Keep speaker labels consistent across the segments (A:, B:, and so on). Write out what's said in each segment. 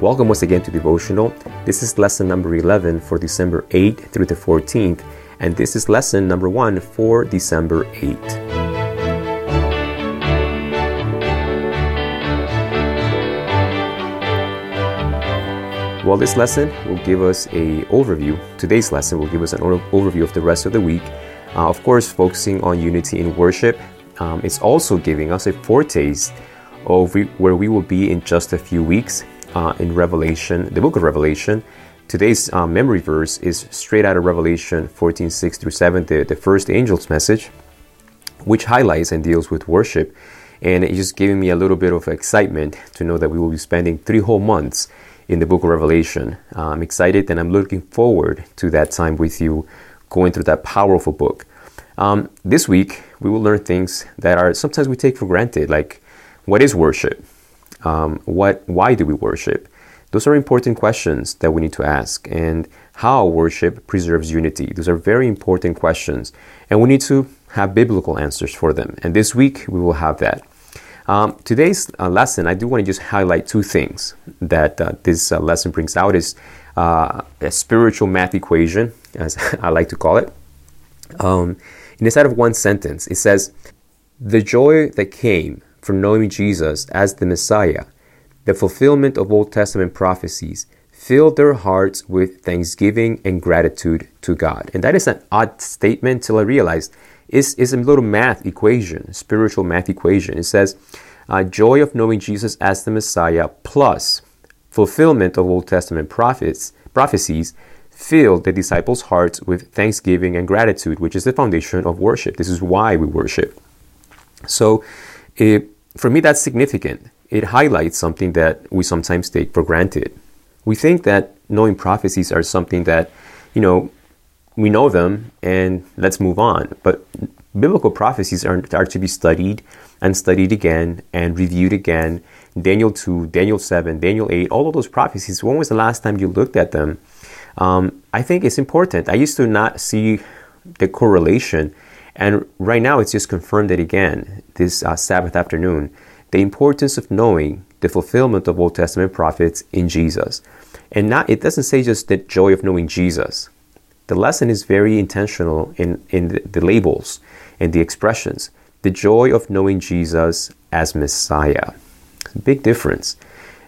A: Welcome once again to Devotional. This is lesson number 11 for December 8th through the 14th, and this is lesson number 1 for December 8th. Well, this lesson will give us a overview. Today's lesson will give us an overview of the rest of the week. Uh, of course, focusing on unity in worship. Um, it's also giving us a foretaste of where we will be in just a few weeks uh, in Revelation, the book of Revelation. Today's uh, memory verse is straight out of Revelation 14 6 through 7, the, the first angel's message, which highlights and deals with worship. And it's just giving me a little bit of excitement to know that we will be spending three whole months in the book of Revelation. Uh, I'm excited and I'm looking forward to that time with you going through that powerful book. Um, this week, we will learn things that are sometimes we take for granted, like what is worship? Um, what, why do we worship? Those are important questions that we need to ask, and how worship preserves unity. Those are very important questions, and we need to have biblical answers for them. And this week, we will have that. Um, today's uh, lesson, I do want to just highlight two things that uh, this uh, lesson brings out is uh, a spiritual math equation, as I like to call it. Um, inside of one sentence, it says, "The joy that came from knowing Jesus as the Messiah, the fulfillment of Old Testament prophecies, filled their hearts with thanksgiving and gratitude to God. And that is an odd statement till I realized it's, it's a little math equation, spiritual math equation. It says, uh, joy of knowing Jesus as the Messiah plus fulfillment of Old Testament prophets, prophecies filled the disciples' hearts with thanksgiving and gratitude, which is the foundation of worship. This is why we worship. So, it, for me, that's significant. It highlights something that we sometimes take for granted. We think that knowing prophecies are something that, you know, we know them and let's move on. But biblical prophecies are, are to be studied and studied again and reviewed again. Daniel 2, Daniel 7, Daniel 8, all of those prophecies, when was the last time you looked at them? Um, I think it's important. I used to not see the correlation and right now, it's just confirmed it again this uh, Sabbath afternoon the importance of knowing the fulfillment of Old Testament prophets in Jesus. And not, it doesn't say just the joy of knowing Jesus. The lesson is very intentional in, in the, labels and the expressions. The joy of knowing Jesus as Messiah. Big difference.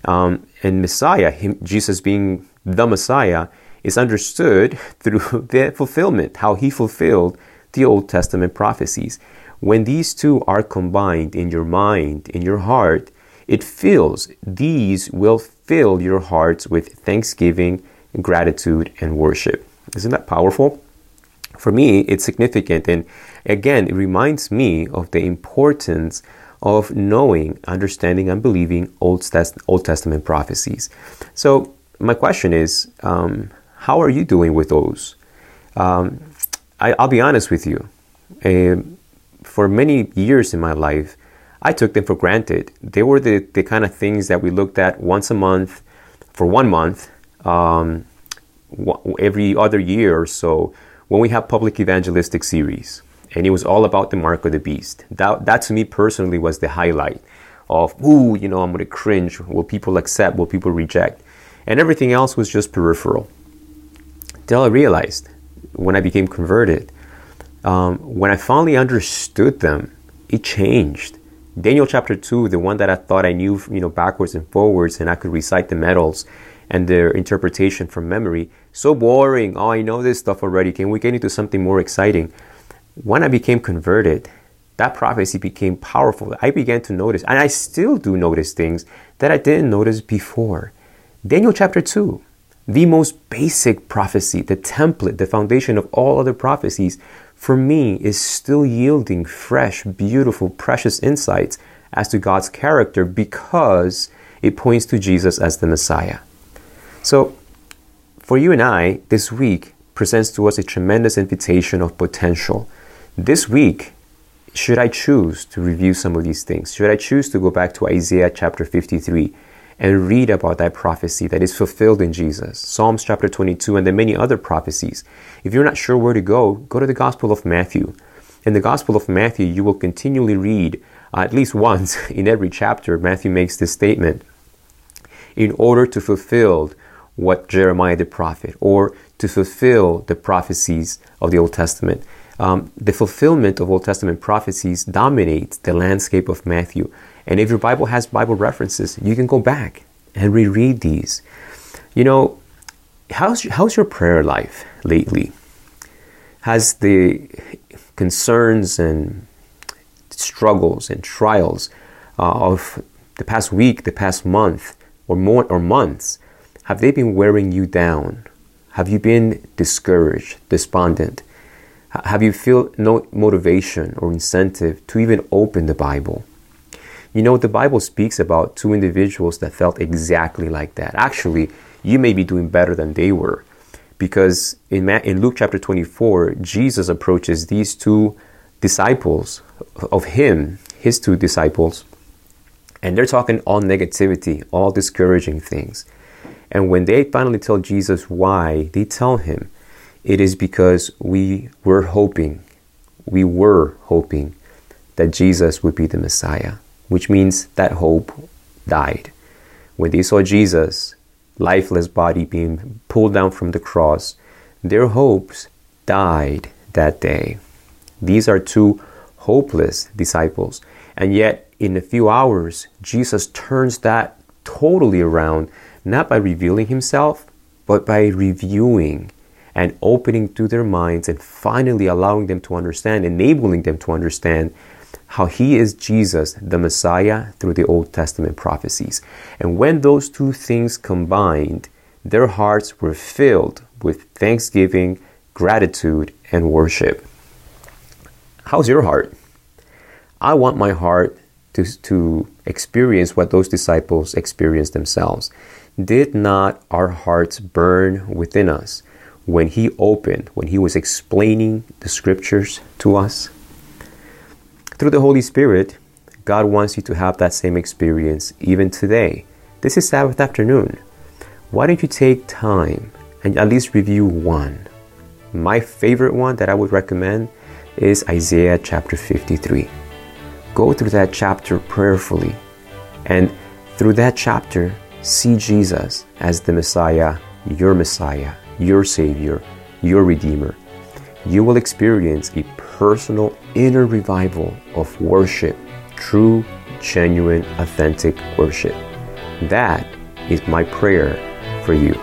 A: Um, and Messiah, him, Jesus being the Messiah, is understood through the fulfillment, how he fulfilled the Old Testament prophecies. When these two are combined in your mind, in your heart, it fills, these will fill your hearts with thanksgiving, gratitude, and worship. Isn't that powerful? For me, it's significant. And again, it reminds me of the importance of knowing, understanding, and believing Old, Test- Old Testament prophecies. So, my question is um, how are you doing with those? Um, I, will be honest with you. Uh, for many years in my life, I took them for granted. They were the, the kind of things that we looked at once a month for one month, um, every other year or so, when we have public evangelistic series. And it was all about the mark of the beast. That, that to me personally was the highlight of, ooh, you know, I'm going to cringe. Will people accept? Will people reject? And everything else was just peripheral. Till I realized when I became converted, um, when I finally understood them, it changed. Daniel chapter 2, the one that I thought I knew, you know, backwards and forwards, and I could recite the metals and their interpretation from memory. So boring. Oh, I know this stuff already. Can we get into something more exciting? When I became converted, that prophecy became powerful. I began to notice, and I still do notice things that I didn't notice before. Daniel chapter 2 the most basic prophecy, the template, the foundation of all other prophecies, for me is still yielding fresh, beautiful, precious insights as to God's character because it points to Jesus as the Messiah. So, for you and I, this week presents to us a tremendous invitation of potential. This week, should I choose to review some of these things? Should I choose to go back to Isaiah chapter 53? And read about that prophecy that is fulfilled in Jesus. Psalms chapter 22 and the many other prophecies. If you're not sure where to go, go to the Gospel of Matthew. In the Gospel of Matthew, you will continually read uh, at least once in every chapter, Matthew makes this statement. in order to fulfill what Jeremiah the prophet or to fulfill the prophecies of the Old Testament. Um, the fulfillment of Old Testament prophecies dominates the landscape of Matthew. And if your Bible has Bible references, you can go back and reread these. You know, how's, how's your prayer life lately? Has the concerns and struggles and trials uh, of the past week, the past month, or more or months, have they been wearing you down? Have you been discouraged, despondent? Have you feel no motivation or incentive to even open the Bible? You know, the Bible speaks about two individuals that felt exactly like that. Actually, you may be doing better than they were. Because in, in Luke chapter 24, Jesus approaches these two disciples of him, his two disciples, and they're talking all negativity, all discouraging things. And when they finally tell Jesus why, they tell him, it is because we were hoping, we were hoping that Jesus would be the Messiah which means that hope died. When they saw Jesus' lifeless body being pulled down from the cross, their hopes died that day. These are two hopeless disciples. And yet, in a few hours, Jesus turns that totally around, not by revealing himself, but by reviewing and opening to their minds and finally allowing them to understand, enabling them to understand how he is Jesus, the Messiah, through the Old Testament prophecies. And when those two things combined, their hearts were filled with thanksgiving, gratitude, and worship. How's your heart? I want my heart to, to experience what those disciples experienced themselves. Did not our hearts burn within us when He opened, when He was explaining the scriptures to us? Through the Holy Spirit, God wants you to have that same experience even today. This is Sabbath afternoon. Why don't you take time and at least review one? My favorite one that I would recommend is Isaiah chapter 53. Go through that chapter prayerfully and through that chapter, see Jesus as the Messiah, your Messiah, your Savior, your Redeemer. You will experience a personal inner revival of worship, true, genuine, authentic worship. That is my prayer for you.